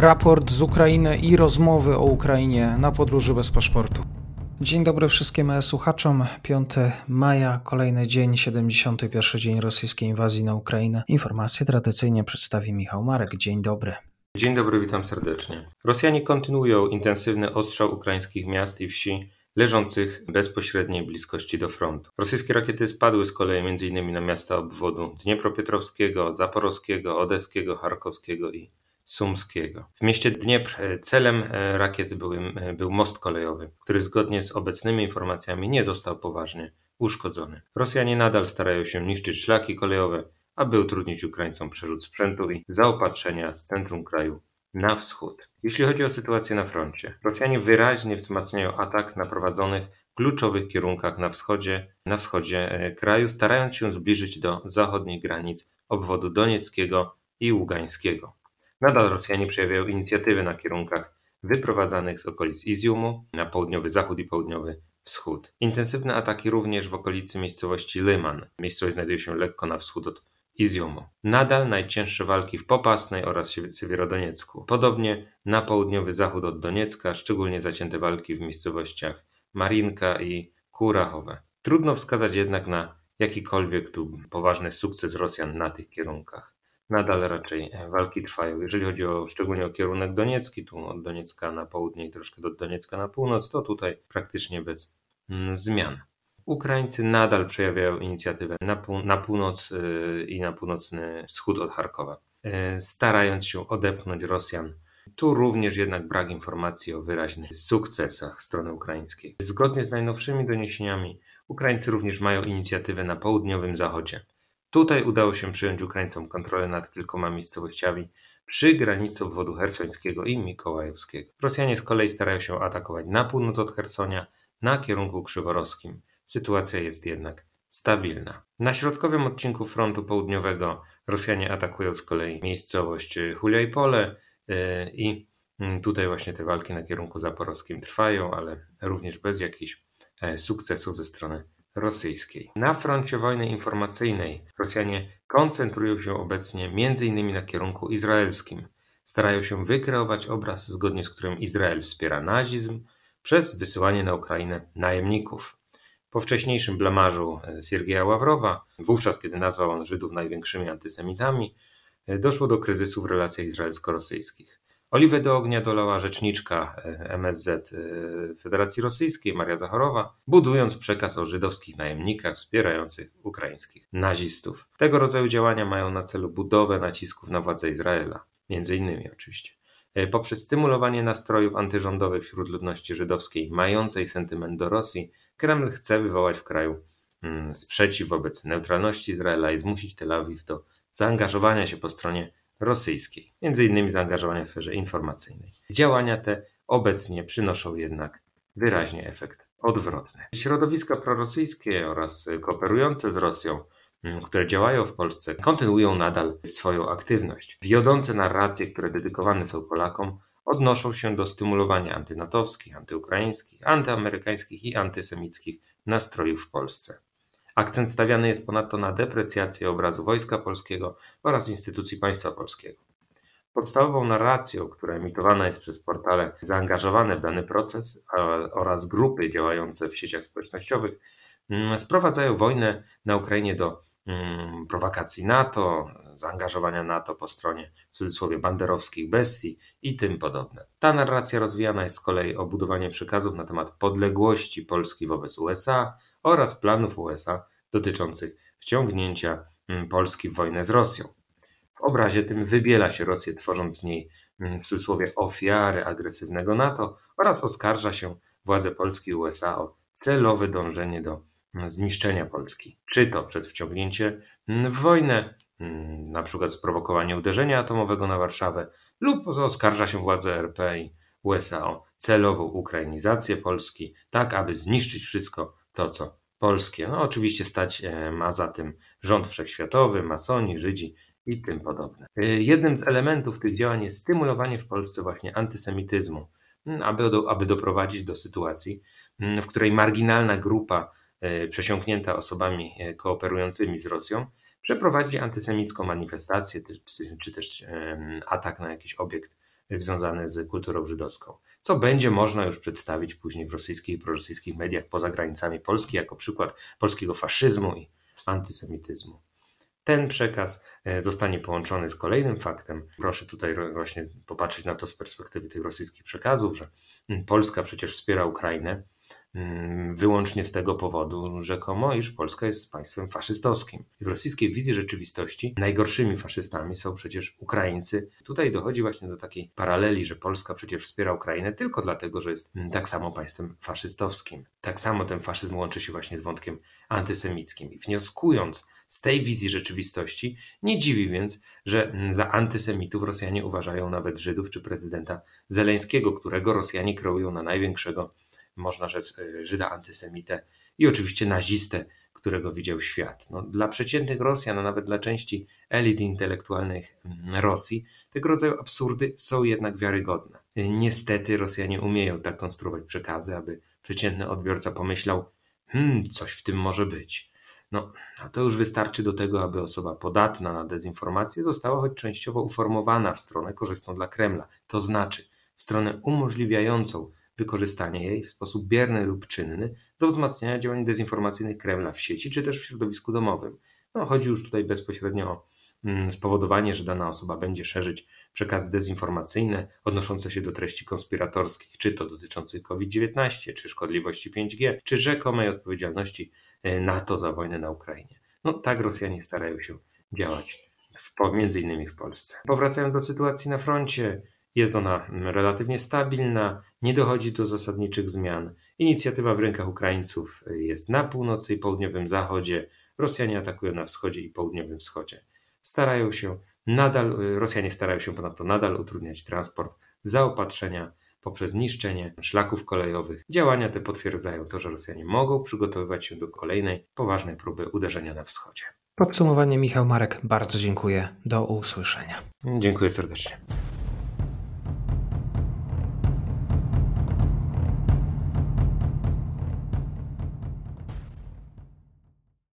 raport z Ukrainy i rozmowy o Ukrainie na podróży bez paszportu. Dzień dobry wszystkim słuchaczom. 5 maja, kolejny dzień, 71 dzień rosyjskiej inwazji na Ukrainę. Informacje tradycyjnie przedstawi Michał Marek. Dzień dobry. Dzień dobry, witam serdecznie. Rosjanie kontynuują intensywny ostrzał ukraińskich miast i wsi leżących bezpośredniej bliskości do frontu. Rosyjskie rakiety spadły z kolei m.in. na miasta obwodu Dniepropietrowskiego, Zaporowskiego, Odeskiego, Charkowskiego i Sumskiego. W mieście Dniepr e, celem e, rakiet był, e, był most kolejowy, który zgodnie z obecnymi informacjami nie został poważnie uszkodzony. Rosjanie nadal starają się niszczyć szlaki kolejowe, aby utrudnić Ukraińcom przerzut sprzętu i zaopatrzenia z centrum kraju na wschód. Jeśli chodzi o sytuację na froncie, Rosjanie wyraźnie wzmacniają atak na prowadzonych kluczowych kierunkach na wschodzie, na wschodzie kraju, starając się zbliżyć do zachodnich granic obwodu donieckiego i ługańskiego. Nadal Rosjanie przejawiają inicjatywy na kierunkach wyprowadzanych z okolic Iziumu na południowy zachód i południowy wschód. Intensywne ataki również w okolicy miejscowości Lyman. Miejscowość znajduje się lekko na wschód od Iziumu. Nadal najcięższe walki w Popasnej oraz Siewierodoniecku. Podobnie na południowy zachód od Doniecka, szczególnie zacięte walki w miejscowościach Marinka i Kurachowe. Trudno wskazać jednak na jakikolwiek tu poważny sukces Rosjan na tych kierunkach nadal raczej e, walki trwają. Jeżeli chodzi o szczególnie o kierunek doniecki, tu od Doniecka na południe i troszkę do Doniecka na północ, to tutaj praktycznie bez mm, zmian. Ukraińcy nadal przejawiają inicjatywę na, pół, na północ yy, i na północny wschód od Charkowa, yy, starając się odepchnąć Rosjan. Tu również jednak brak informacji o wyraźnych sukcesach strony ukraińskiej. Zgodnie z najnowszymi doniesieniami, Ukraińcy również mają inicjatywę na południowym zachodzie. Tutaj udało się przyjąć Ukraińcom kontrolę nad kilkoma miejscowościami przy granicy obwodu hersońskiego i mikołajowskiego. Rosjanie z kolei starają się atakować na północ od Hersonia, na kierunku krzyworoskim. Sytuacja jest jednak stabilna. Na środkowym odcinku frontu południowego Rosjanie atakują z kolei miejscowość Huliajpole i mm, tutaj właśnie te walki na kierunku zaporowskim trwają, ale również bez jakichś e, sukcesów ze strony rosyjskiej. Na froncie wojny informacyjnej Rosjanie koncentrują się obecnie m.in. na kierunku izraelskim. Starają się wykreować obraz, zgodnie z którym Izrael wspiera nazizm przez wysyłanie na Ukrainę najemników. Po wcześniejszym blamarzu e, Siergieja Ławrowa, wówczas kiedy nazwał on Żydów największymi antysemitami, e, doszło do kryzysu w relacjach izraelsko-rosyjskich. Oliwę do ognia dolała rzeczniczka e, MSZ e, Federacji Rosyjskiej Maria Zachorowa, budując przekaz o żydowskich najemnikach wspierających ukraińskich nazistów. Tego rodzaju działania mają na celu budowę nacisków na władze Izraela, między innymi oczywiście. E, poprzez stymulowanie nastrojów antyrządowych wśród ludności żydowskiej mającej sentyment do Rosji, Kreml chce wywołać w kraju mm, sprzeciw wobec neutralności Izraela i zmusić Tel Awiw do zaangażowania się po stronie rosyjskiej, między innymi zaangażowania w sferze informacyjnej. Działania te obecnie przynoszą jednak wyraźnie efekt odwrotny. Środowiska prorosyjskie oraz kooperujące z Rosją, mm, które działają w Polsce, kontynuują nadal swoją aktywność. Wiodące narracje, które dedykowane są Polakom, odnoszą się do stymulowania antynatowskich, antyukraińskich, antyamerykańskich i antysemickich nastrojów w Polsce. Akcent stawiany jest ponadto na deprecjację obrazu Wojska Polskiego oraz instytucji państwa polskiego. Podstawową narracją, która emitowana jest przez portale zaangażowane w dany proces oraz grupy działające w sieciach społecznościowych, mm, sprowadzają wojnę na Ukrainie do mm, prowokacji NATO, zaangażowania NATO po stronie w cudzysłowie banderowskich bestii i tym podobne. Ta narracja rozwijana jest z kolei o budowanie przekazów na temat podległości Polski wobec USA, oraz planów USA dotyczących wciągnięcia mm, Polski w wojnę z Rosją. W obrazie tym wybiela się Rosję, tworząc z niej mm, w cudzysłowie ofiary agresywnego NATO oraz oskarża się władze Polski i USA o celowe dążenie do mm, zniszczenia Polski. Czy to przez wciągnięcie w wojnę, na przykład sprowokowanie uderzenia atomowego na Warszawę, lub oskarża się władze RP i USA o celową ukrainizację Polski, tak aby zniszczyć wszystko, to, co polskie. No oczywiście stać e, ma za tym rząd wszechświatowy, masoni, Żydzi i tym podobne. E, jednym z elementów tych działań jest stymulowanie w Polsce właśnie antysemityzmu, aby, do, aby doprowadzić do sytuacji, w której marginalna grupa e, przesiąknięta osobami kooperującymi z Rosją przeprowadzi antysemicką manifestację czy, czy też atak na jakiś obiekt związane z kulturą żydowską. Co będzie można już przedstawić później w rosyjskich i prorosyjskich mediach poza granicami Polski jako przykład polskiego faszyzmu i antysemityzmu. Ten przekaz e, zostanie połączony z kolejnym faktem. Proszę tutaj właśnie popatrzeć na to z perspektywy tych rosyjskich przekazów, że mm, Polska przecież wspiera Ukrainę wyłącznie z tego powodu, rzekomo, iż Polska jest państwem faszystowskim. w rosyjskiej wizji rzeczywistości najgorszymi faszystami są przecież Ukraińcy. Tutaj dochodzi właśnie do takiej paraleli, że Polska przecież wspiera Ukrainę tylko dlatego, że jest mm, tak samo państwem faszystowskim. Tak samo ten faszyzm łączy się właśnie z wątkiem antysemickim. I wnioskując z tej wizji rzeczywistości. Nie dziwi więc, że za antysemitów Rosjanie uważają nawet Żydów czy prezydenta Zeleńskiego, którego Rosjanie kreują na największego, można rzec, e, Żyda antysemitę i oczywiście nazistę, którego widział świat. No, dla przeciętnych Rosjan, a nawet dla części elit intelektualnych Rosji, tego rodzaju absurdy są jednak wiarygodne. E, niestety Rosjanie umieją tak konstruować przekazy, aby przeciętny odbiorca pomyślał, hmm, coś w tym może być. No, a to już wystarczy do tego, aby osoba podatna na dezinformację została choć częściowo uformowana w stronę korzystną dla Kremla, to znaczy w stronę umożliwiającą wykorzystanie jej w sposób bierny lub czynny do wzmacniania działań dezinformacyjnych Kremla w sieci czy też w środowisku domowym. No, chodzi już tutaj bezpośrednio o mm, spowodowanie, że dana osoba będzie szerzyć przekazy dezinformacyjne odnoszące się do treści konspiratorskich, czy to dotyczących COVID-19, czy szkodliwości 5G, czy rzekomej odpowiedzialności E, NATO za wojnę na Ukrainie. No tak Rosjanie starają się działać, w, między innymi w Polsce. Powracając do sytuacji na froncie, jest ona relatywnie stabilna, nie dochodzi do zasadniczych zmian. Inicjatywa w rękach Ukraińców jest na północy i południowym zachodzie, Rosjanie atakują na wschodzie i południowym wschodzie. Starają się nadal, Rosjanie starają się ponadto nadal utrudniać transport, zaopatrzenia, poprzez niszczenie szlaków kolejowych. Działania te potwierdzają to, że Rosjanie mogą przygotowywać się do kolejnej poważnej próby uderzenia na wschodzie. Podsumowanie Michał Marek, bardzo dziękuję. Do usłyszenia. Dziękuję serdecznie.